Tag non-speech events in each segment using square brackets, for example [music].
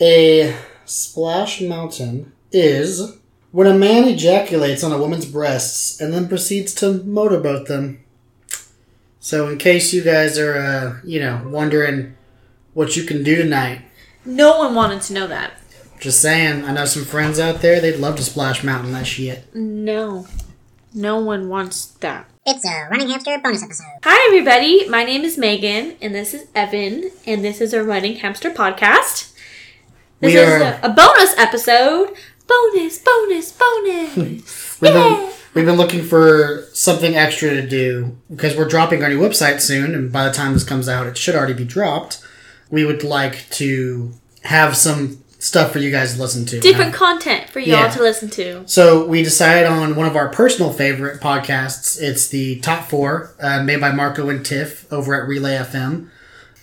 A splash mountain is when a man ejaculates on a woman's breasts and then proceeds to motorboat them. So, in case you guys are, uh, you know, wondering what you can do tonight, No one wanted to know that. just saying, I know some friends out there, they'd love to splash mountain that shit. No. No one wants that. It's a Running Hamster bonus episode. Hi, everybody. My name is Megan, and this is Evan, and this is our Running Hamster podcast. This We is are- a, bonus episode. Bonus, bonus, bonus. [laughs] We've Yeah. been, we've been looking for something extra to do because we're dropping our new website soon, and by the time this comes out, it should already be dropped. We would like to have some stuff for you guys to listen to. Different content for y'all Yeah. to listen to. So we decided on one of our personal favorite podcasts. It's the top four, uh, made by Marco and Tiff over at Relay FM.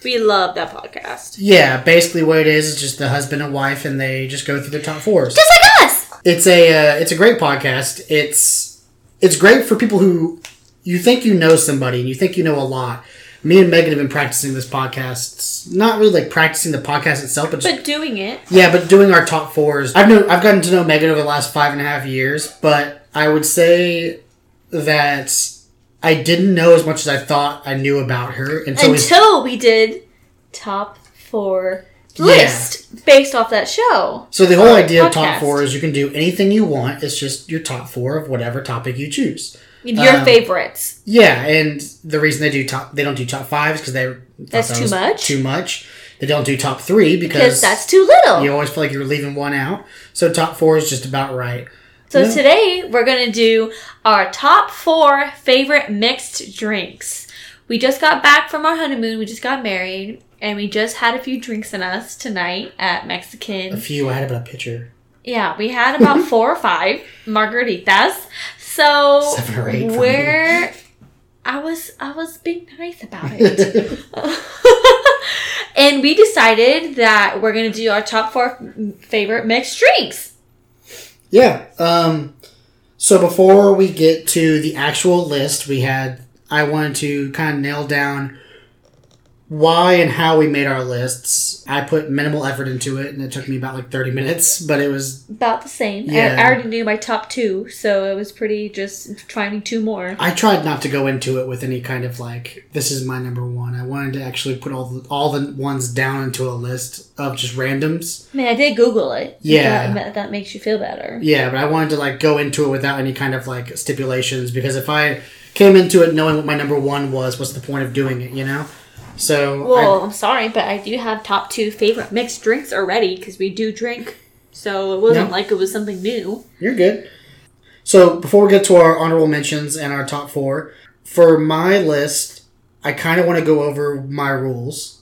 We love that podcast. Yeah, basically what it is is just the husband and wife, and they just go through their top fours. Just like us! It's a uh, it's a great podcast. It's it's great for people who you think you know somebody and you think you know a lot. Me and Megan have been practicing this podcast, not really like practicing the podcast itself, but just But doing it. yeah, but doing our top fours. I've know I've gotten to know Megan over the last five and a half years, but I would say that I didn't know as much as I thought I knew about her until we Until we did top four Yeah. list based off that show. So the whole idea of top four is you can do anything you want. It's just your top four of whatever topic you choose. Your Um, favorites. Yeah, and the reason they do top they don't do top fives because they That's that too much? Too much. They don't do top three because Because that's too little. you always feel like you're leaving one out. So top four is just about right. So Yeah. today we're gonna do our top four favorite mixed drinks. We just got back from our honeymoon. We just got married, and we just had a few drinks in us tonight at Mexican. A few I had about a pitcher. Yeah, we had about [laughs] four or five margaritas. So Seven or eight I was, I was being nice about it. [laughs] [laughs] and we decided that we're gonna do our top four favorite mixed drinks. Yeah. Um, so before we get to the actual list, we had I wanted to kind of nail down why and how we made our lists. I put minimal effort into it, and it took me about like thirty minutes, but it was About the same. I- Yeah. I, already knew my top two, so it was pretty just finding two more. I tried not to go into it with any kind of like this is my number one. I wanted to actually put all the all the ones down into a list of just randoms. I mean, I did Google it. Yeah. That, that makes you feel better. Yeah, but I wanted to like go into it without any kind of like stipulations because if I came into it knowing what my number one was, what's the point of doing it? You know. So I- Well, I'm sorry, but I do have top two favorite mixed drinks already because we do drink. So it wasn't like it was something new. You're good. So before we get to our honorable mentions and our top four, for my list, I kind of want to go over my rules.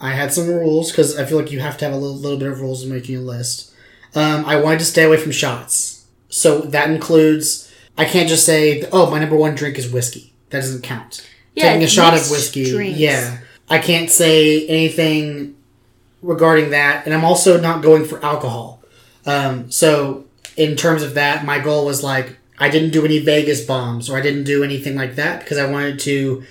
I had some rules because I feel like you have to have a little, little bit of rules in making a list. Um, I wanted to stay away from shots, so that includes I can't just say, "Oh, my number one drink is whiskey." That doesn't count. Yeah, Taking a shot of whiskey, drinks. yeah. I can't say anything regarding that, and I'm also not going for alcohol. Um, so in terms of that, my goal was like I didn't do any Vegas bombs or I didn't do anything like that because I wanted to.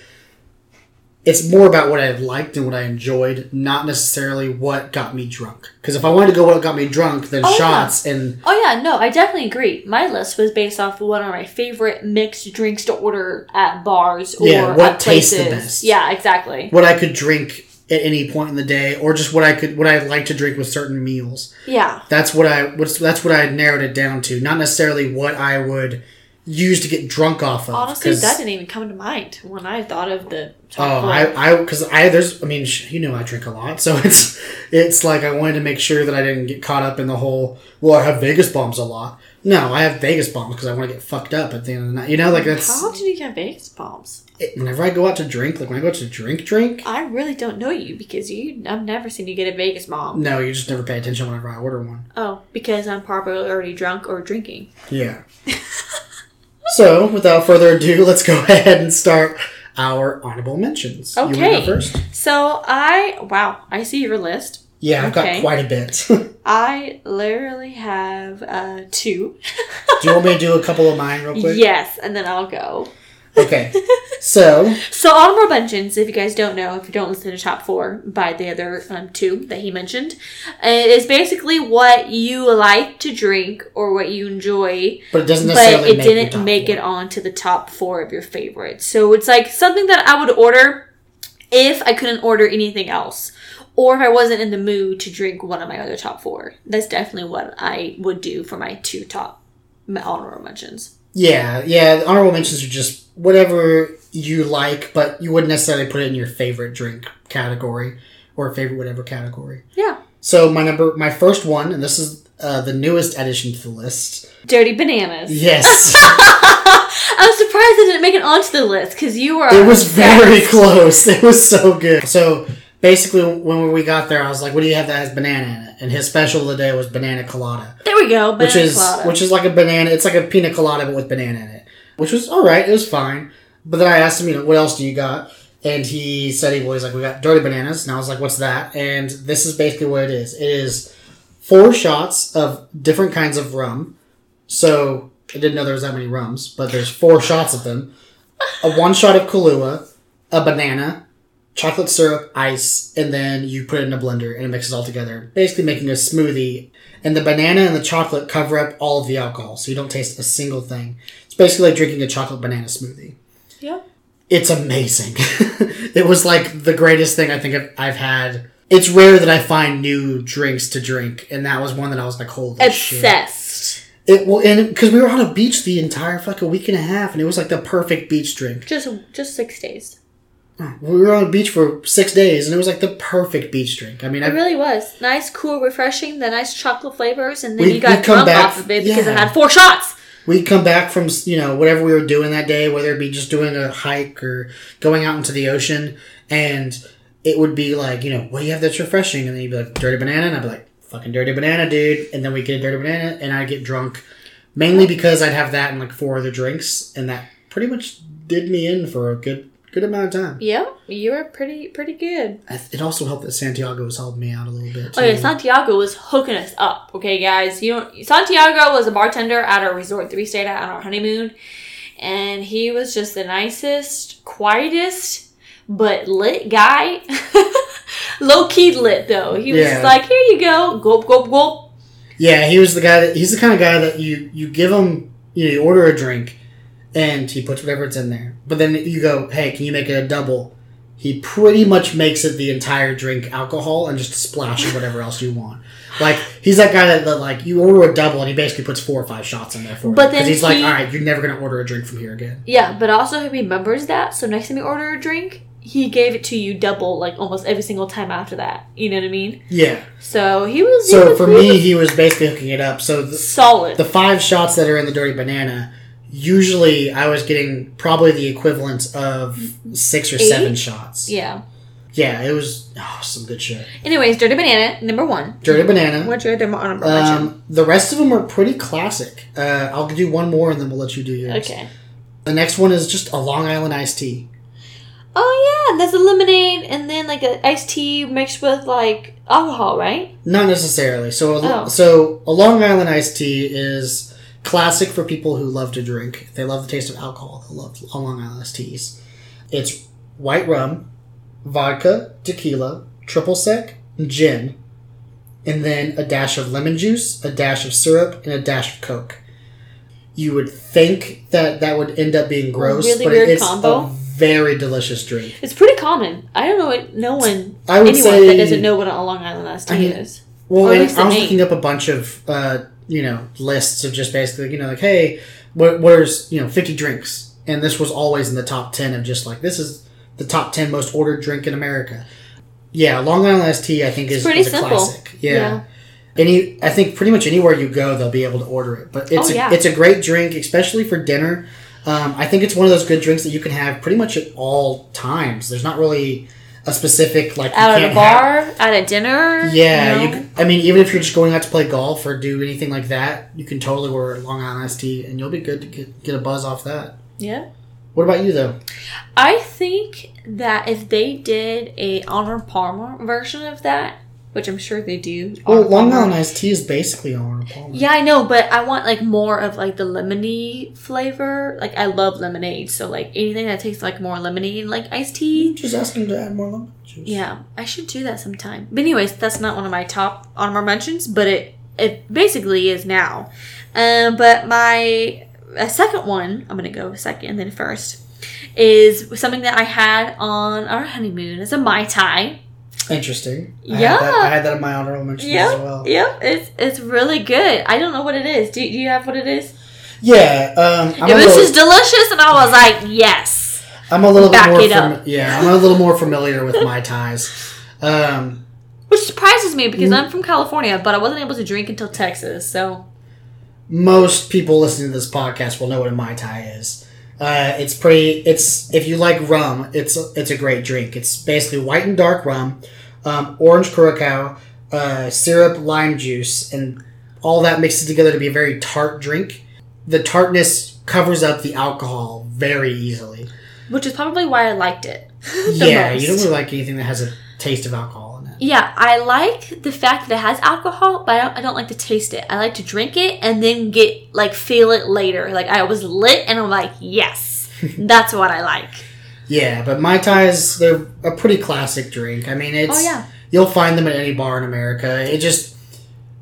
It's more about what I liked and what I enjoyed, not necessarily what got me drunk. Because if I wanted to go what got me drunk, then Oh, yeah. shots and Oh yeah, no, I definitely agree. My list was based off of one of my favorite mixed drinks to order at bars or Yeah, what at tastes the best. Yeah, exactly. what I could drink at any point in the day, or just what I could what I like to drink with certain meals. Yeah. That's what I what's that's what I narrowed it down to. Not necessarily what I would use to get drunk off of. Honestly, that didn't even come to mind when I thought of the Oh. I, I, because I, there's, I mean, sh- you know, I drink a lot, [laughs] so it's, it's like I wanted to make sure that I didn't get caught up in the whole. Well, I have Vegas bombs a lot. No, I have Vegas bombs because I want to get fucked up at the end of the night. You know, like that's How often do you get Vegas bombs? it, whenever I go out to drink. Like when I go out to drink, drink. I really don't know you because you. I've never seen you get a Vegas bomb. No, you just never pay attention whenever I order one. Oh, because I'm probably already drunk or drinking. Yeah. [laughs] so, without further ado, [laughs] let's go ahead and start our honorable mentions. You Okay. go first? So I wow, I see your list. Yeah, I've Okay. got quite a bit. [laughs] I literally have uh, two. do you want me to do a couple of mine real [laughs] quick? Yes, and then I'll go. Okay. So, So honorable mentions, if you guys don't know, if you don't listen to top four by the other um, two that he mentioned, it is basically what you like to drink or what you enjoy, but it doesn't but necessarily it make didn't make four. it onto the top four of your favorites. So it's like something that I would order if I couldn't order anything else. Or if I wasn't in the mood to drink one of my other top four. That's definitely what I would do for my two top honorable mentions. Yeah, yeah. Honorable mentions are just whatever you like, but you wouldn't necessarily put it in your favorite drink category or favorite whatever category. Yeah. So my number, my first one, and this is uh, the newest addition to the list. Dirty bananas. Yes, [laughs] I'm surprised it didn't make it onto the list because you were. it was very [laughs] close. It was so good. So basically, when we got there, I was like, "What do you have that has banana in it?" And his special of the day was banana colada. There we go. which is colada. which is like a banana. It's like a pina colada but with banana in it, which was all right. It was fine. But then I asked him, you know, what else do you got? And he said he was like, we got dirty bananas. And I was like, what's that? And this is basically what it is. It is four shots of different kinds of rum. So I didn't know there was that many rums, but there's four shots of them. A one shot of Kahlua, a banana, chocolate syrup, ice, and then you put it in a blender and it mixes all together, basically making a smoothie. And the banana and the chocolate cover up all of the alcohol, so you don't taste a single thing. It's basically like drinking a chocolate banana smoothie. Yeah. It's amazing. [laughs] it was like the greatest thing I think I've, I've had. It's rare that I find new drinks to drink, and that was one that I was like, holy shit. Obsessed. It well, and because we were on a beach the entire fucking week and a half, and it was like the perfect beach drink. Just just six days. Ah, we were on the beach for six days, and it was like the perfect beach drink. I mean, It I, really was nice, cool, refreshing. The nice chocolate flavors, and then We- you got drunk back- off of it because it yeah. had four shots. we'd come back from you know whatever we were doing that day, whether it be just doing a hike or going out into the ocean, and it would be like, you know, what do you have that's refreshing? And then you'd be like, dirty banana, and I'd be like, fucking dirty banana, dude. And then we get a dirty banana, and I'd get drunk, mainly because I'd have that and like four other drinks, and that pretty much did me in for a good good amount of time. Yep, you were pretty pretty good. It also helped that Santiago was helping me out a little bit. Oh yeah. Santiago was hooking us up. Okay, guys, you know Santiago was a bartender at our resort that we stayed at on our honeymoon, and he was just the nicest, quietest, but lit guy. [laughs] Low key lit though. He was Yeah. like, "Here you go, gulp, gulp, gulp." Yeah, he was the guy that he's the kind of guy that you you give him you know you order a drink and he puts whatever it's in there, but then you go, hey, can you make it a double? He pretty much makes it the entire drink alcohol and just a splash of whatever else you want. Like he's that guy that, that like you order a double and he basically puts four or five shots in there for you. But then because he's like, all right, you're never gonna order a drink from here again. Yeah, but also he remembers that. So next time you order a drink, he gave it to you double, like almost every single time after that. You know what I mean? Yeah. So he was. he So was- for he me, was he was basically hooking it up. So the, solid. the five shots that are in the dirty banana usually i was getting probably the equivalent of six or Eight? seven shots yeah. yeah it was oh, some good shit Anyways, dirty banana number one. dirty banana What's your honorable um, the rest of them are pretty classic uh, i'll do one more and then we'll let you do yours Okay. the next one is just a long island iced tea Oh yeah, that's a lemonade and then like an iced tea mixed with like alcohol, right? not necessarily so a, Oh. so a long island iced tea is classic for people who love to drink they love the taste of alcohol they love long island teas it's white rum vodka tequila triple sec gin and then a dash of lemon juice a dash of syrup and a dash of coke you would think that that would end up being gross really but it's combo. a very delicious drink It's pretty common. I don't know it. No one, i would anyone say that doesn't know what a Long Island iced tea I mean, is. Well, Or at and least the I was looking up a bunch of uh, you know lists of just basically you know like hey, what where's you know fifty drinks, and this was always in the top ten of just like this is the top ten most ordered drink in America. Yeah, Long Island iced tea I think is, pretty is a simple. classic. Yeah. Yeah. Any, I think pretty much anywhere you go, they'll be able to order it. But it's Oh, a, yeah. it's a great drink, especially for dinner. Um, I think it's one of those good drinks that you can have pretty much at all times. There's not really a specific like you At a can't have- bar, at a dinner. yeah, you you. know? c- I mean, even if you're just going out to play golf or do anything like that, you can totally wear Long Island iced tea, and you'll be good to get, get a buzz off that. yeah. What about you, though? I think that if they did a Arnold Palmer version of that, which I'm sure they do. Well, Long. Island iced tea is basically Arnold Palmer. Yeah, I know, but I want like more of like the lemony flavor. Like I love lemonade, so like anything that tastes like more lemony, like iced tea. Just ask them to add more lemon juice. Yeah, I should do that sometime. But anyways, that's not one of my top honorable mentions, but it it basically is now. Um, but my uh, second one, I'm gonna go second and then first, is something that I had on our honeymoon. It's a mai tai. Interesting. I Yeah. Had that, I had that in my honorable mentions Yep, as well. yep. It's it's really good. I don't know what it is. Do, do you have what it is? Yeah. Um, it was little, just delicious, and I was like, yes. I'm a little bit more. fam- yeah, I'm a little more familiar with mai tais. Um, Which surprises me Mm. because I'm from California, but I wasn't able to drink until Texas. So most people listening to this podcast will know what a mai tai is. Uh, it's pretty. It's if you like rum, it's it's a great drink. It's basically white and dark rum, um, orange curacao, uh, syrup, lime juice, and all that mixes together to be a very tart drink. The tartness covers up the alcohol very easily. which is probably why I liked it. [laughs] yeah, most. you don't really like anything that has a taste of alcohol. Yeah, I like the fact that it has alcohol, but I don't, I don't like to taste it. I like to drink it and then get like feel it later. Like I was lit and I'm like, yes, [laughs] that's what I like. Yeah, but mai tais they're a pretty classic drink. I mean, it's Oh yeah, You'll find them at any bar in America. It just,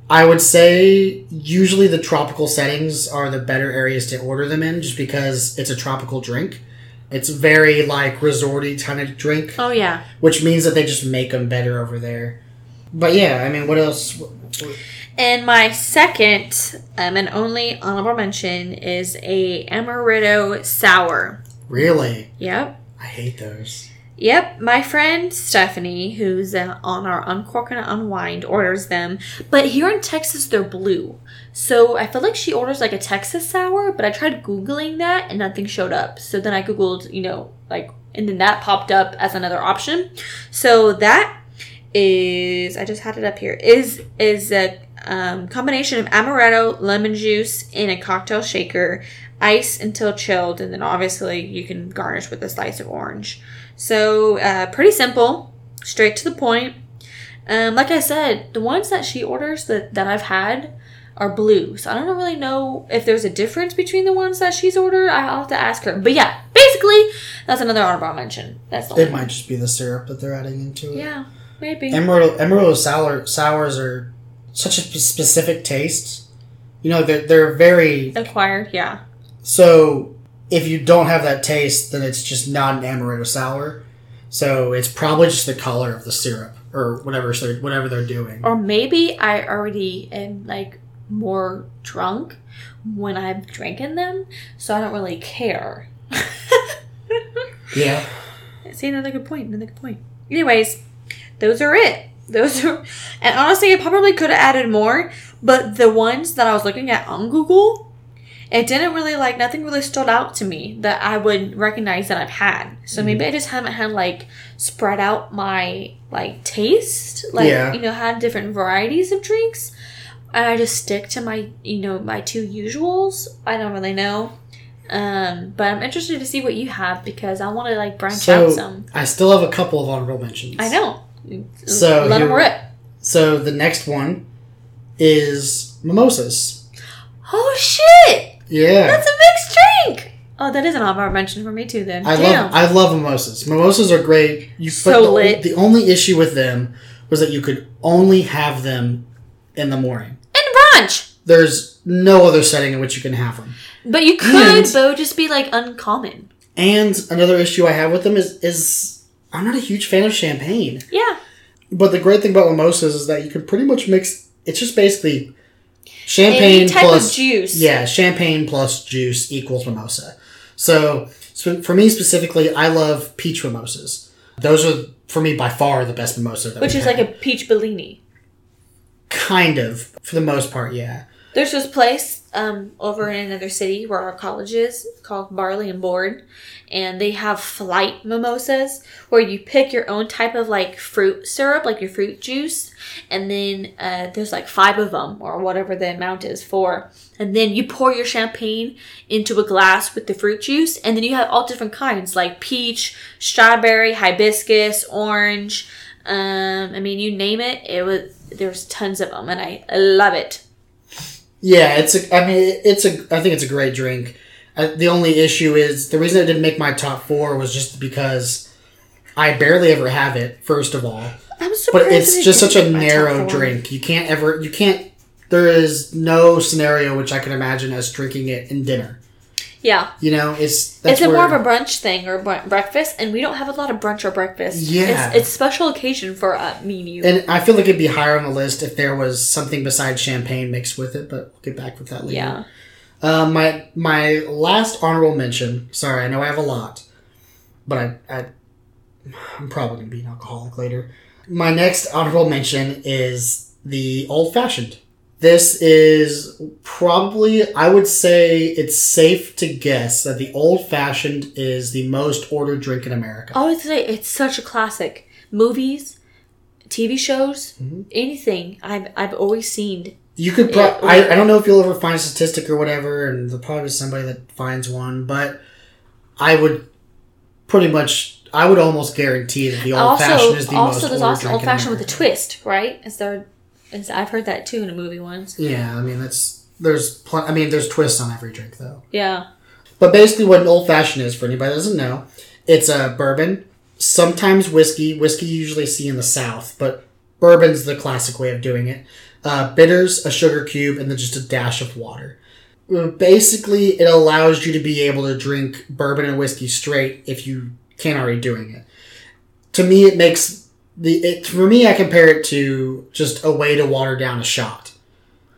I would say, usually the tropical settings are the better areas to order them in, just because it's a tropical drink. It's very like resorty kind of drink, oh yeah. which means that they just make them better over there. But yeah, I mean, what else? And my second um, and only honorable mention is a amaretto sour. Really, Yep. I hate those. Yep, my friend Stephanie, who's uh, on our Uncork and Unwind, orders them. But here in Texas, they're blue. So I feel like she orders like a Texas sour, but I tried Googling that and nothing showed up. So then I Googled, you know, like, and then that popped up as another option. So that is, I just had it up here, is, is a um, combination of amaretto, lemon juice in a cocktail shaker, ice until chilled, and then obviously you can garnish with a slice of orange. So uh, pretty simple, straight to the point. Um, like I said, the ones that she orders that, that I've had are blue. So I don't really know if there's a difference between the ones that she's ordered. I'll have to ask her. But yeah, basically, that's another honorable mention. That's the It might just be the syrup that they're adding into it. Yeah, maybe. Emerald Emerald sour sours are such a specific taste. You know, they're they're very Acquired, yeah. So if you don't have that taste, then it's just not an amaretto sour. So it's probably just the color of the syrup or whatever they're whatever they're doing. Or maybe I already am like more drunk when I'm drinking them, so I don't really care. Yeah. [laughs] See, another good point. Another good point. Anyways, those are it. Those are, and honestly, I probably could have added more, but the ones that I was looking at on Google, it didn't really like nothing really stood out to me that I would recognize that I've had. So maybe I just haven't had like spread out my like taste, like Yeah. you know, had different varieties of drinks, and I just stick to my you know my two usuals. I don't really know. Um, but I'm interested to see what you have because I want to like branch So out some. I still have a couple of honorable mentions. I know. So let them rip. So the next one is mimosas. Oh shit! Yeah. That's a mixed drink. Oh, that is an honorable mention for me too. Then I damn. love I love mimosas. Mimosas are great. You So the, lit. The only issue with them was that you could only have them in the morning. and brunch, There's no other setting in which you can have them. but you could, And- would just be like uncommon. And another issue I have with them is is I'm not a huge fan of champagne. Yeah, But the great thing about mimosas is that you can pretty much mix. It's just basically champagne any type plus of juice. yeah, champagne plus juice equals mimosa. So, so for me specifically, I love peach mimosas. Those are for me by far the best mimosa. That which is like a peach Bellini. kind of for the most part. Yeah, There's this place um, over in another city where our college is called Barley and Board, and they have flight mimosas where you pick your own type of like fruit syrup, like your fruit juice, and then uh, there's like five of them or whatever the amount is for, and then you pour your champagne into a glass with the fruit juice, and then you have all different kinds like peach, strawberry, hibiscus, orange. Um, I mean, you name it, it was there's tons of them, and I love it. Yeah, it's a. I mean, it's a. I think it's a great drink. Uh, the only issue is the reason I didn't make my top four was just because I barely ever have it. First of all, I'm surprised. but it's it just such a make my top narrow drink. You can't ever. You can't. There is no scenario which I can imagine as drinking it in dinner. Yeah, You know, it's that's it's a more of a brunch thing or bre- breakfast, and we don't have a lot of brunch or breakfast. Yeah. it's, it's special occasion for uh, me and you. And I feel like it'd be higher on the list if there was something besides champagne mixed with it, but we'll get back with that later. yeah, Um, my my last honorable mention. Sorry, I know I have a lot, but I, I I'm probably gonna be an alcoholic later. My next honorable mention is the old fashioned. This is probably I would say it's safe to guess that the old fashioned is the most ordered drink in America. I always say it's such a classic. Movies, TV shows, Mm-hmm. anything I've I've always seen. You could. Pro- Yeah. I, I don't know if you'll ever find a statistic or whatever, and there'll probably be somebody that finds one, but I would pretty much. I would almost guarantee that the old also, fashioned is the also most there's ordered also old fashioned with a twist, right? Is there? I've heard that too in a movie once. Yeah, I mean that's there's. Pl- I mean there's twists on every drink though. Yeah, But basically, what an old fashioned is for anybody that doesn't know, it's a bourbon, sometimes whiskey. Whiskey you usually see in the South, but bourbon's the classic way of doing it. Uh, bitters, a sugar cube, and then just a dash of water. Uh, Basically, it allows you to be able to drink bourbon and whiskey straight if you can't already doing it. To me, it makes the it for me. I compare it to just a way to water down a shot.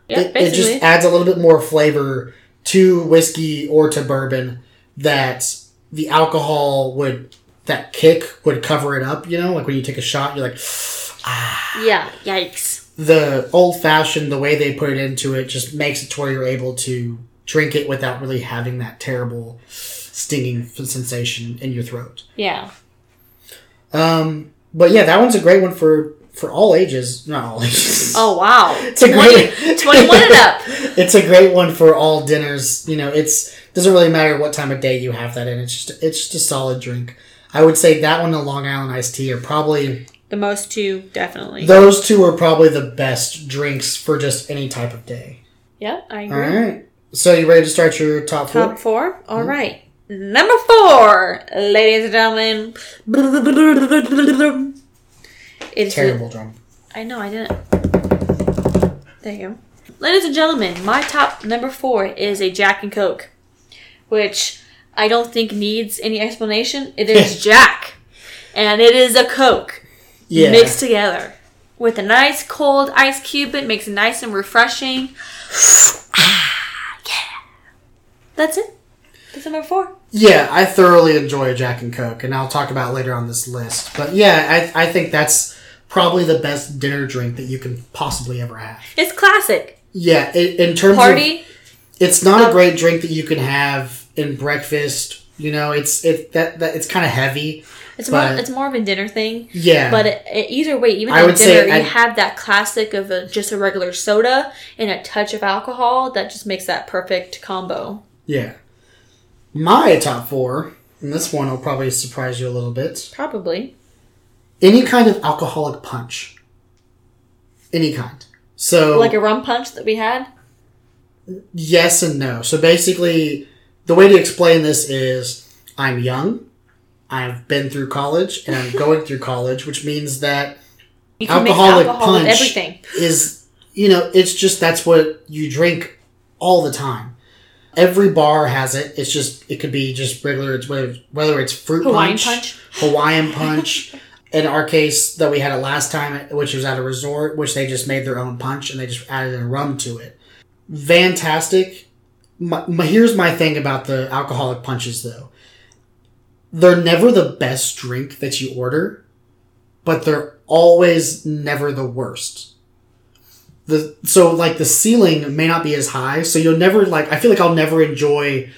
Yeah, it, it just adds a little bit more flavor to whiskey or to bourbon that the alcohol would that kick would cover it up you know? Like when you take a shot you're like [sighs] yeah, yikes. the old fashioned the way they put it into it just makes it to where you're able to drink it without really having that terrible stinging sensation in your throat. Yeah, um but yeah that one's a great one for for all ages not all ages [laughs] Oh wow, It's a 20 great 21 and up. [laughs] it's a great one for all dinners. You know, it's doesn't really matter what time of day you have that in. It's just it's just a solid drink. I would say that one and Long Island iced tea are probably The most two, definitely. those two are probably the best drinks for just any type of day. yeah, I agree. right. So you ready to start your top four? Top four. All mm-hmm. right. Number four, ladies and gentlemen. It's Terrible drum. I know I didn't. There you go. Ladies and gentlemen, my top number four is a Jack and Coke, which I don't think needs any explanation. It is [laughs] Jack, and it is a Coke Yeah. mixed together with a nice cold ice cube. It makes it nice and refreshing. [sighs] ah, yeah. That's it. That's number four. Yeah, I thoroughly enjoy a Jack and Coke, and I'll talk about it later on this list. But yeah, I, I think that's probably the best dinner drink that you can possibly ever have. It's classic. Yeah, i in terms of Party. it's not a Um, great drink that you can have in breakfast. You know, it's it that, that it's kind of heavy. It's more. It's more of a dinner thing. Yeah, But it, it- either way, even I at dinner, you I- have that classic of a, just a regular soda and a touch of alcohol that just makes that perfect combo. yeah. My top four, and this one will probably surprise you a little bit. Probably. Any kind of alcoholic punch, any kind. So Like a rum punch that we had. yes and no. So basically, the way to explain this is I'm young, I've been through college, and I'm [laughs] going through college, which means that Alcoholic alcohol punch. everything. is you know it's just that's what you drink all the time every bar has it. It's just it could be just regular it's whether, whether it's fruit Hawaiian punch, punch. hawaiian [laughs] punch. In our case that we had it last time which was at a resort which they just made their own punch and they just added a rum to it. Fantastic. My, my, here's my thing about the alcoholic punches though. They're never the best drink that you order but they're always never the worst the so like the ceiling may not be as high so you'll never like i feel like i'll never enjoy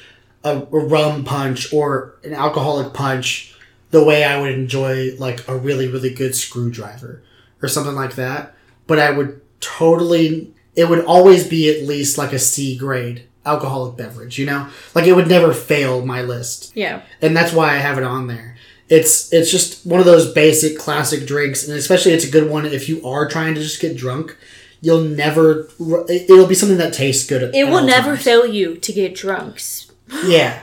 a, a rum punch or an alcoholic punch the way i would enjoy like a really really good screwdriver or something like that but i would totally it would always be at least like a c grade alcoholic beverage you know like it would never fail my list Yeah. and that's why I have it on there. It's it's just one of those basic classic drinks, and especially it's a good one if you are trying to just get drunk. You'll never. It'll be something that tastes good. At, It will never times. fail you to get drunks. [laughs] Yeah,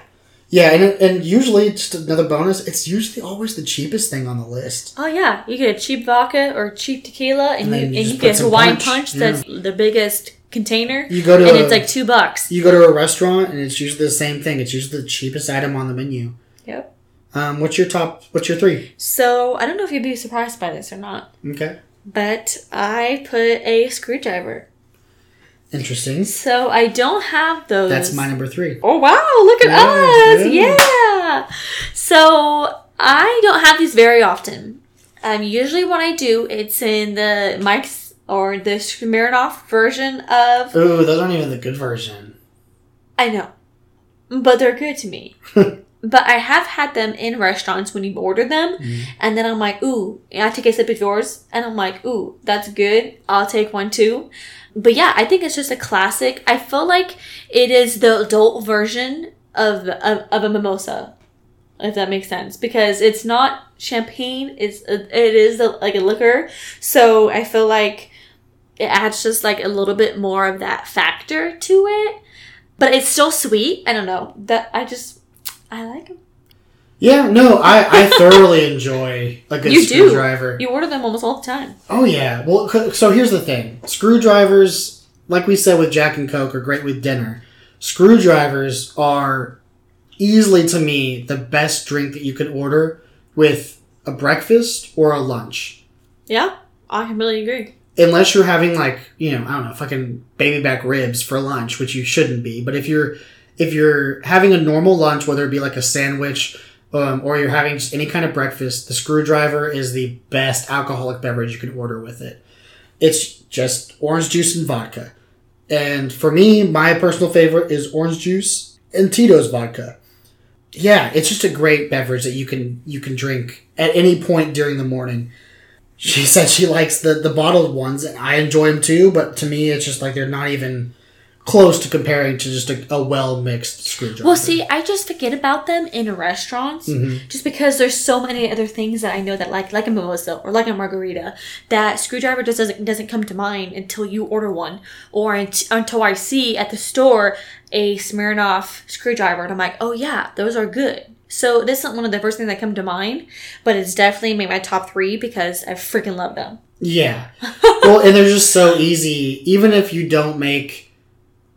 yeah, and and usually just another bonus. It's usually always the cheapest thing on the list. Oh yeah, you get a cheap vodka or cheap tequila, and, And you you and you get Hawaiian punch, punch. yeah. That's the biggest container, You go to and a, it's like two bucks. you go to a restaurant and it's usually the same thing. It's usually the cheapest item on the menu. Yep. Um, what's your top? What's your three? So I don't know if you'd be surprised by this or not, Okay, but I put a screwdriver. interesting. So I don't have those. That's my number three. Oh wow! Look at Yeah, us! yeah. Yeah. So I don't have these very often. Um, usually when I do, it's in the Mike's or the Smirnoff version of. Ooh, those aren't even the good version. I know, but they're good to me. [laughs] but I have had them in restaurants when you order them, mm-hmm. and then I'm like, ooh, and I take a sip of yours, and I'm like, ooh, that's good. I'll take one too. But yeah, I think it's just a classic. I feel like it is the adult version of of, of a mimosa, if that makes sense, because it's not champagne. It's it is a, like a liquor, so I feel like it adds just like a little bit more of that factor to it. But it's still sweet. I don't know that I just I like them. Yeah, no, I, I thoroughly [laughs] enjoy a good You do. screwdriver. You order them almost all the time. Oh yeah. Well, so here's the thing: screwdrivers, like we said with Jack and Coke, are great with dinner. Screwdrivers are easily, to me, the best drink that you can order with a breakfast or a lunch. Yeah, I completely agree. Unless you're having like you know I don't know fucking baby back ribs for lunch, which you shouldn't be. But if you're if you're having a normal lunch, whether it be like a sandwich um, or you're having just any kind of breakfast, the screwdriver is the best alcoholic beverage you can order with it. It's just orange juice and vodka. And for me, my personal favorite is orange juice and Tito's vodka. Yeah, it's just a great beverage that you can you can drink at any point during the morning. She [laughs] said she likes the the bottled ones, and I enjoy them too. But to me, it's just like they're not even close to comparing to just a, a well mixed screwdriver. Well, see, I just forget about them in restaurants Mhm. just because there's so many other things that I know that like like a mimosa or like a margarita that screwdriver just doesn't doesn't come to mind until you order one or until I see at the store a Smirnoff screwdriver and I'm like, oh yeah, those are good. So this isn't one of the first things that come to mind, but it's definitely made my top three because I freaking love them. Yeah. [laughs] well, and they're just so easy. Even if you don't make,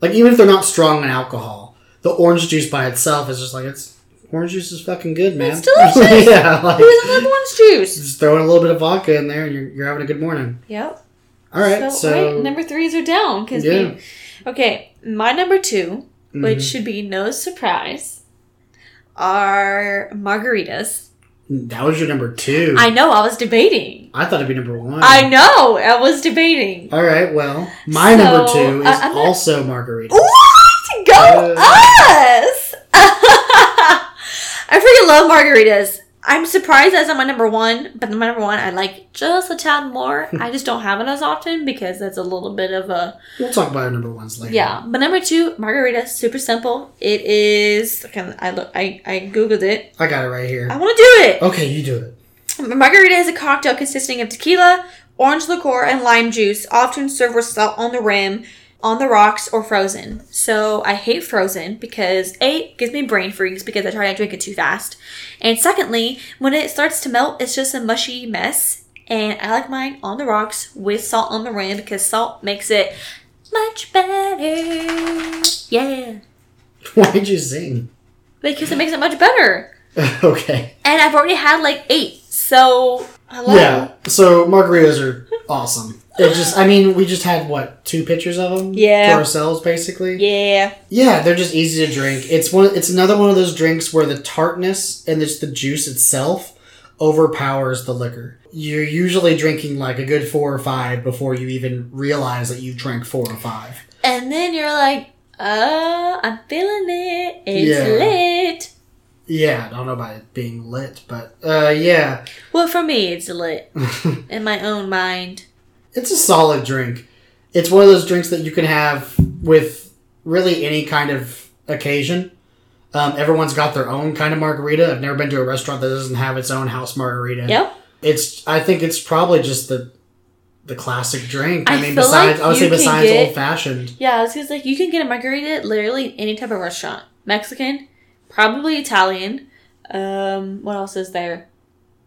like, even if they're not strong in alcohol, the orange juice by itself is just like it's orange juice is fucking good, man. It's delicious. [laughs] yeah, like Who doesn't love orange juice? just throwing a little bit of vodka in there, and you're, you're having a good morning. Yep. All right, so, so, wait, number threes are down because Yeah. okay, my number 2 Mhm. which should be no surprise, are margaritas. That was your number two. I know I was debating. I thought it'd be number one. I know I was debating. All right, well, my So, number two is I- I'm not- also margarita. What? Go Uh. us! [laughs] I freaking love margaritas. I'm surprised that's not my number one, but my number one I like just a tad more. [laughs] I just don't have it as often because that's a little bit of a We'll talk about our number ones later. Yeah, but number two, margarita, super simple. It is. Can I look? I I googled it. I got it right here. I want to do it. Okay, you do it. Margarita is a cocktail consisting of tequila, orange liqueur, and lime juice, often served with salt on the rim, on the rocks, or frozen. So I hate frozen because A, it gives me brain freeze because I try to drink it too fast. And secondly, when it starts to melt, it's just a mushy mess. And I like mine on the rocks with salt on the rim because salt makes it much better. Yeah. [laughs] Why did you sing? Because it makes it much better. [laughs] okay. And I've already had like eight. So. Yeah. So margaritas are awesome. It just, I mean, we just had what two pictures of them? Yeah. For ourselves, basically. Yeah. Yeah, they're just easy to drink. It's one. It's another one of those drinks where the tartness and just the juice itself overpowers the liquor. You're usually drinking like a good four or five before you even realize that you've drank four or five. And then you're like, uh, I'm feeling it. It's Yeah. lit. Yeah, I don't know about it being lit, but uh, yeah, Well, for me, it's lit [laughs] in my own mind. It's a solid drink. It's one of those drinks that you can have with really any kind of occasion. Um, everyone's got their own kind of margarita. I've never been to a restaurant that doesn't have its own house margarita. Yep. It's. I think it's probably just the the classic drink. I, I mean, besides like I would say besides get- old fashioned. Yeah, it's because like you can get a margarita literally any type of restaurant. Mexican, probably Italian. Um, what else is there?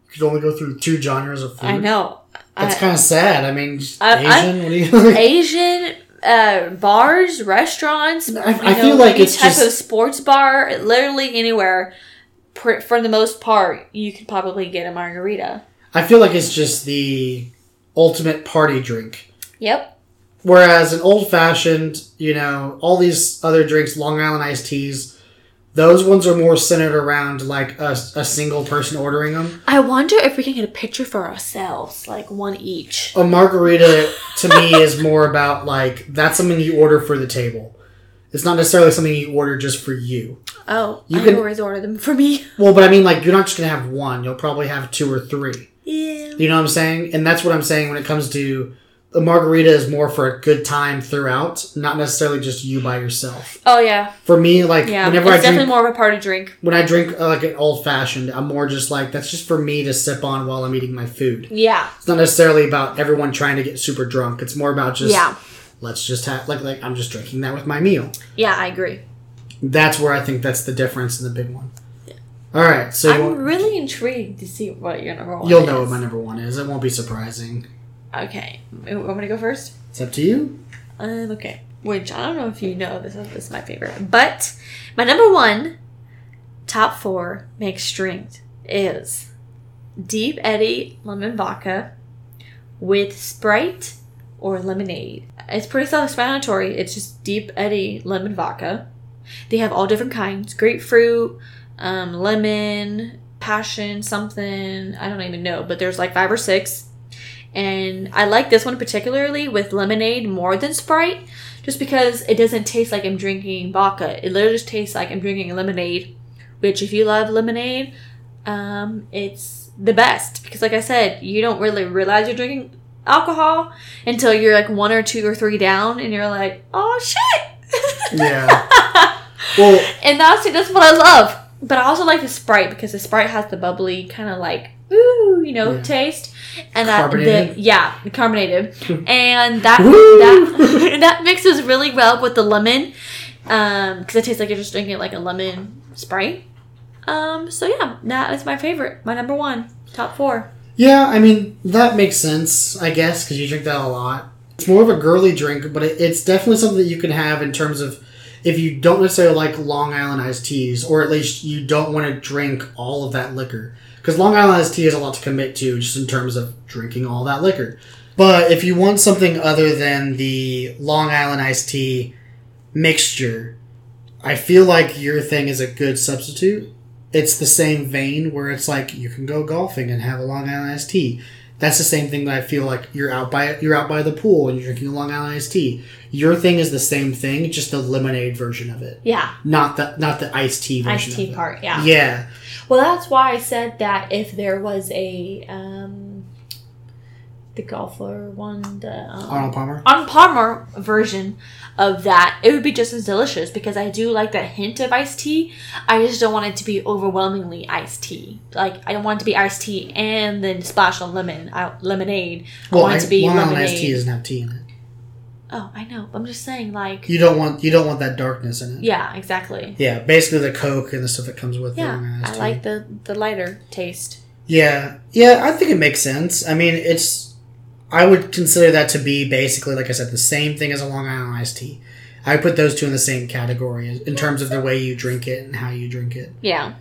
You could only go through two genres of food. I know. That's kind of sad. I mean, just I- Asian. what do you? [laughs] Asian uh, bars, restaurants. I- I feel like any it's type just- of sports bar. Literally anywhere. For, for the most part, you could probably get a margarita. I feel like it's just the ultimate party drink. Yep. Whereas an old fashioned, you know, all these other drinks, Long Island iced teas, those ones are more centered around like a, a single person ordering them. I wonder if we can get a picture for ourselves, like one each. A margarita to me is more about like that's something you order for the table. It's not necessarily something you order just for you. Oh, You I can- always order them for me. [laughs] Well, but I mean, like, you're not just gonna have one. You'll probably have two or three. Yeah. You know what I'm saying? And that's what I'm saying when it comes to a margarita is more for a good time throughout, not necessarily just you by yourself. Oh yeah, For me, like yeah. whenever it's I drink, definitely more of a party drink. when I drink uh, like an old fashioned, I'm more just like that's just for me to sip on while I'm eating my food. Yeah. It's not necessarily about everyone trying to get super drunk. It's more about just Yeah. let's just have like like I'm just drinking that with my meal. Yeah, I agree. That's where I think that's the difference in the big one. All right, so I'm really intrigued to see what your number one. you'll know what my number one is. It won't be surprising. Okay, me to go first? It's up to you. Um, okay. Which I don't know if you know this. This is my favorite, but my number one, top four mixed drink is Deep Eddy lemon vodka with Sprite or lemonade. It's pretty self-explanatory. It's just Deep Eddy lemon vodka. They have all different kinds: grapefruit, um, lemon, passion, something. I don't even know, but there's like five or six. And I like this one particularly with lemonade more than Sprite, just because it doesn't taste like I'm drinking vodka. It literally just tastes like I'm drinking lemonade. Which, if you love lemonade, um, it's the best because, like I said, you don't really realize you're drinking alcohol until you're like one or two or three down, and you're like, "Oh shit!" Yeah. [laughs] Well, and that's that's what I love. But I also like the Sprite because the Sprite has the bubbly kind of like ooh, you know, Yeah. taste, and that the yeah, the carbonated, [laughs] and that that [laughs] [laughs] that mixes really well with the lemon, um, because it tastes like you're just drinking like a lemon Sprite. Um, so yeah, that is my favorite, my number one, top four. yeah, I mean that makes sense, I guess, because you drink that a lot. It's more of a girly drink, but it, it's definitely something that you can have in terms of if you don't necessarily like Long Island iced teas, or at least you don't want to drink all of that liquor. Because Long Island iced tea is a lot to commit to, just in terms of drinking all that liquor. But if you want something other than the Long Island iced tea mixture, I feel like your thing is a good substitute. It's the same vein where it's like you can go golfing and have a Long Island iced tea. That's the same thing that I feel like you're out by you're out by the pool and you're drinking a Long Island iced tea. Your thing is the same thing, just the lemonade version of it, Yeah, not the not the iced tea version. iced tea it. part. Yeah. Yeah, Well, that's why I said that if there was a um, the golfer one, the um, Arnold Palmer. on Palmer version of that, it would be just as delicious because I do like that hint of iced tea. I just don't want it to be overwhelmingly iced tea. Like I don't want it to be iced tea and then splash on lemon, uh, lemonade. I Well, want it to be Island lemonade. iced tea doesn't have tea in it. oh, I know. I'm just saying, like, You don't want you don't want that darkness in it. yeah, exactly. Yeah, basically the Coke and the stuff that comes with Yeah, Long Island I iced like the the lighter taste. Yeah, yeah, I think it makes sense. I mean, it's I would consider that to be basically, like I said, the same thing as a Long Island iced tea. I put those two in the same category in terms of the way you drink it and how you drink it. Yeah.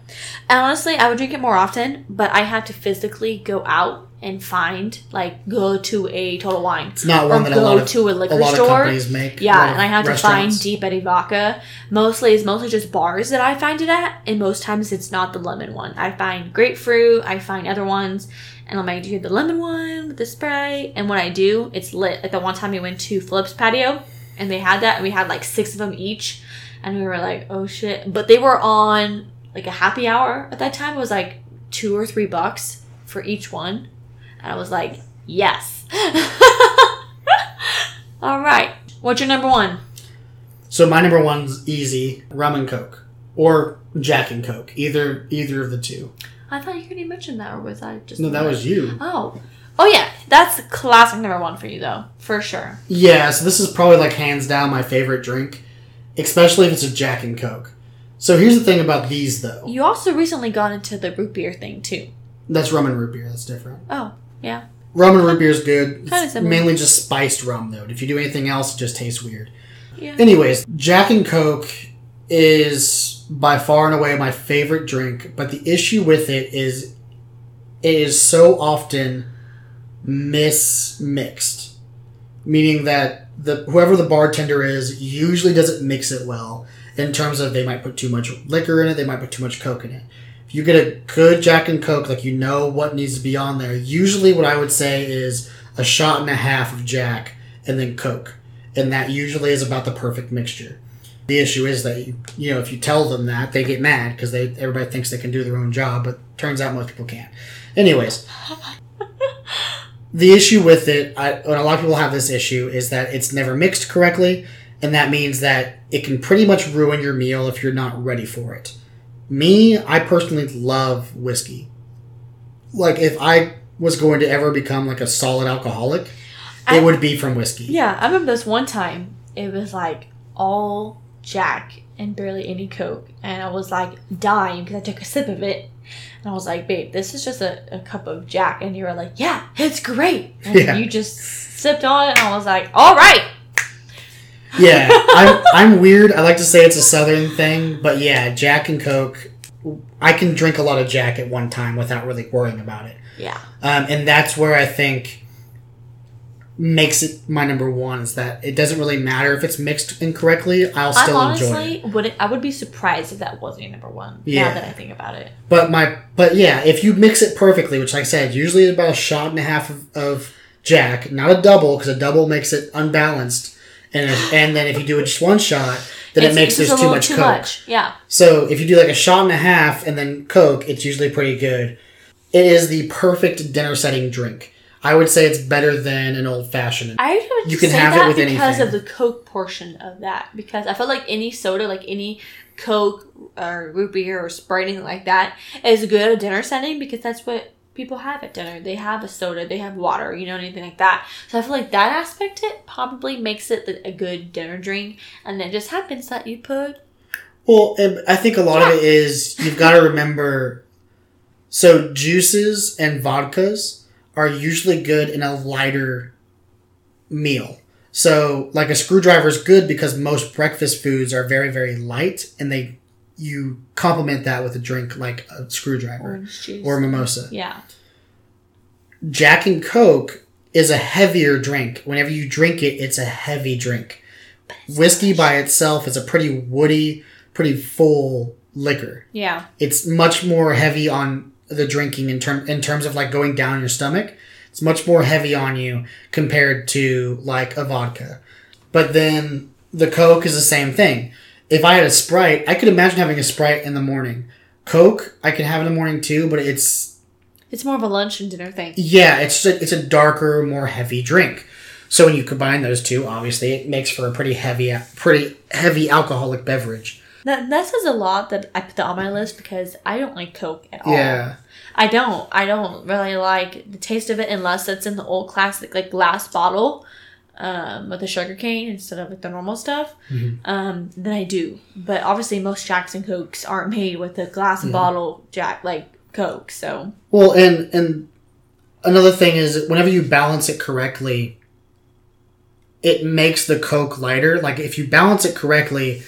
And honestly, I would drink it more often, but I have to physically go out and find, like, go to a Total Wine. It's not Or one that a go lot of to a liquor a lot store. of companies make. Yeah, and I have to find Deep Eddy vodka. Mostly, it's mostly just bars that I find it at, and most times it's not the lemon one. I find grapefruit, I find other ones, and I'm like, do you have the lemon one with the Sprite? And when I do, it's lit. Like the one time we went to Phillips patio, and they had that, and we had like six of them each, and we were like, oh shit. But they were on like a happy hour at that time. It was like two or three bucks for each one. And I was like, yes. [laughs] All right. What's your number one? So my number one's easy, rum and coke. or Jack and Coke. Either either of the two. I thought you already mentioned that, or was I just No, that was you. Oh, oh yeah, that's classic number one for you though, for sure. Yeah, so this is probably like hands down my favorite drink, especially if it's a Jack and Coke. So here's the thing about these though. You also recently got into the root beer thing too. That's rum and root beer. That's different. Oh, yeah. Rum and root beer is good. Kinda similar. mainly just spiced rum though. If you do anything else, it just tastes weird. Yeah. Anyways, Jack and Coke is by far and away my favorite drink, but the issue with it is it is so often mismixed. Meaning that the whoever the bartender is usually doesn't mix it well in terms of they might put too much liquor in it, they might put too much coke in it. If you get a good Jack and Coke, like you know what needs to be on there, usually what I would say is a shot and a half of Jack and then Coke. And that usually is about the perfect mixture. The issue is that you, you know if you tell them that they get mad because they everybody thinks they can do their own job, but turns out most people can't. Anyways, the issue with it, I, and a lot of people have this issue, is that it's never mixed correctly, and that means that it can pretty much ruin your meal if you're not ready for it. Me, I personally love whiskey. Like if I was going to ever become like a solid alcoholic, I- it would be from whiskey. Yeah, I remember this one time. It was like all Jack and barely any Coke, and I was like dying because I took a sip of it, and I was like, "Babe, this is just a, a cup of Jack," and you were like, "Yeah, it's great," and Yeah. you just sipped on it, and I was like, "All right." Yeah, [laughs] I'm I'm weird. I like to say it's a southern thing, but yeah, Jack and Coke. I can drink a lot of Jack at one time without really worrying about it. Yeah, um, and that's where I think makes it my number one is that it doesn't really matter if it's mixed incorrectly. I'll I still enjoy it. honestly would. I would be surprised if that wasn't your number one. Yeah. Now that I think about it. But my but yeah, if you mix it perfectly, which like I said, usually is about a shot and a half of, of Jack, not a double because a double makes it unbalanced, and if, [sighs] and then if you do it just one shot, then It's- it makes there's too much too Coke. much. Yeah. So if you do like a shot and a half and then Coke, it's usually pretty good. It is the perfect dinner setting drink. I would say it's better than an old fashioned. I would You can say have it with because anything. of the Coke portion of that. Because I feel like any soda, like any Coke or root beer or Sprite, anything like that, is good at a dinner setting because that's what people have at dinner. They have a soda, they have water, you know, anything like that. So I feel like that aspect it probably makes it a good dinner drink. And it just happens that you put Well, I think a lot of it is you've got to remember. So juices and vodkas are usually good in a lighter meal. So like a screwdriver is good because most breakfast foods are very very light, and they you complement that with a drink like a screwdriver or mimosa. yeah. Jack and Coke is a heavier drink. Whenever you drink it, it's a heavy drink. Whiskey by itself is a pretty woody, pretty full liquor. Yeah. It's much more heavy on the drinking in term in terms of like going down your stomach. It's much more heavy on you compared to like a vodka. But then the Coke is the same thing. If I had a Sprite, I could imagine having a Sprite in the morning. Coke, I can have in the morning too, but it's It's more of a lunch and dinner thing. yeah, it's a, it's a darker, more heavy drink. So when you combine those two, obviously it makes for a pretty heavy, pretty heavy alcoholic beverage. That, that says a lot that I put that on my list because I don't like Coke at all. Yeah, I don't. I don't really like the taste of it unless it's in the old classic like glass bottle um, with the sugar cane instead of like the normal stuff. Mhm. Um, then I do. But obviously, most Jacks and Cokes aren't made with the glass Mm-hmm. bottle Jack like Coke. So Well, and and another thing is whenever you balance it correctly, it makes the Coke lighter. Like if you balance it correctly,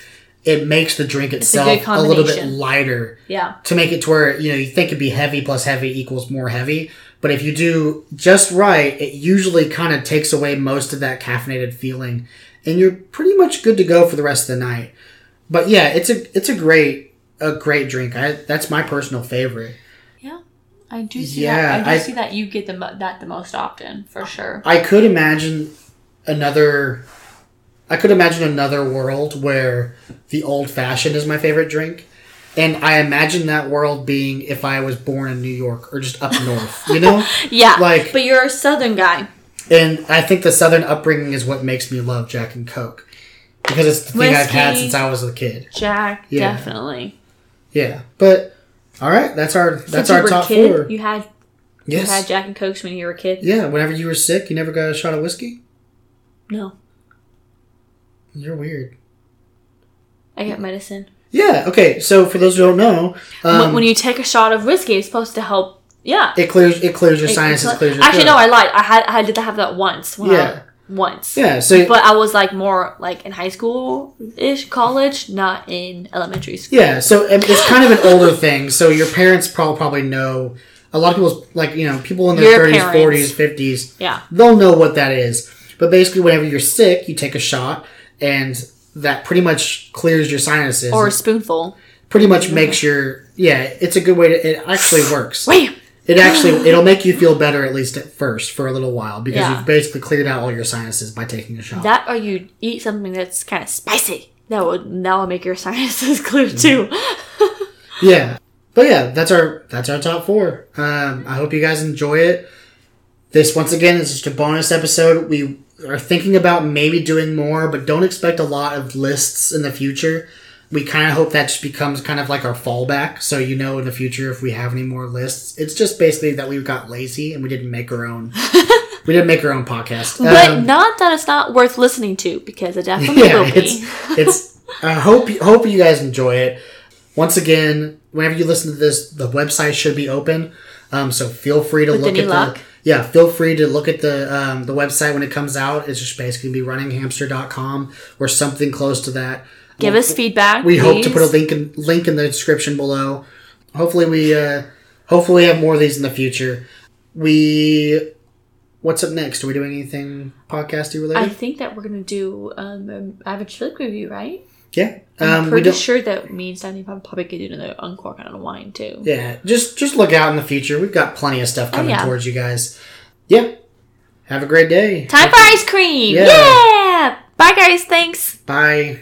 it makes the drink itself good a, little bit lighter yeah, to make it to where you know you think it'd be heavy plus heavy equals more heavy. But if you do just right, it usually kind of takes away most of that caffeinated feeling, and you're pretty much good to go for the rest of the night. But yeah, it's a it's a great a great drink. I that's my personal favorite. Yeah. I do see Yeah, that. I do I- see that you get the that the most often for sure. I could imagine another. I could imagine another world where the old fashioned is my favorite drink, and I imagine that world being if I was born in New York or just up north, you know. [laughs] Yeah, Like- but you're a Southern guy. And I think the Southern upbringing is what makes me love Jack and Coke because it's the thing I've had since I was a kid. Jack, Yeah. definitely. Yeah, but all right, that's our that's Since you our top kid, four. You had you Yes. had Jack and Cokes when you were a kid. yeah, whenever you were sick, you never got a shot of whiskey. No, You're weird. I get medicine. Yeah. Okay. So for those who don't know, When- um, when you take a shot of whiskey, it's supposed to help. Yeah. it clears it clears your It- sinuses, it's- clears your Actually, no. I lied. I had I did have that once. When Yeah. I, once. yeah. So But I was like more like in high school ish, college, not in elementary school. Yeah, so it's kind of an older thing. So your parents probably probably know. A lot of people, like you know, people in their thirties, forties, fifties, Yeah. they'll know what that is. But basically, whenever you're sick, you take a shot, and that pretty much clears your sinuses. Or a spoonful. pretty much makes your yeah. It's a good way to. It actually works. Wham! It actually it'll make you feel better at least at first for a little while because Yeah. you've basically cleared out all your sinuses by taking a shot. That or you eat something that's kind of spicy. That would that would make your [laughs] sinuses clear too. Yeah, but yeah, that's our that's our top four. Um, I hope you guys enjoy it. This once again is just a bonus episode. We are thinking about maybe doing more, but don't expect a lot of lists in the future. We kind of hope that just becomes kind of like our fallback, so you know in the future if we have any more lists. It's just basically that we got lazy and we didn't make our own. [laughs] we didn't make our own podcast. but Um, not that it's not worth listening to because it definitely [laughs] yeah, will be. it's it's. I hope hope you guys enjoy it. Once again, whenever you listen to this, the website should be open. Um, so feel free to With look at luck. the yeah. Feel free to look at the um, the website when it comes out. It's just basically be runninghamster.com or something close to that. Give us feedback. We hope to put a link in link in the description below. Hopefully we uh, hopefully we have more of these in the future. We what's up next? Are we doing anything podcasty related? I think that we're gonna do um, an average flick review, right? Yeah. I'm Um, pretty sure that me and Stanley probably could do another uncork on a wine too. Yeah, just just look out in the future. We've got plenty of stuff coming Oh, yeah. towards you guys. Yeah. Have a great day. Time for ice cream! Yeah. yeah! Bye, guys. Thanks. Bye.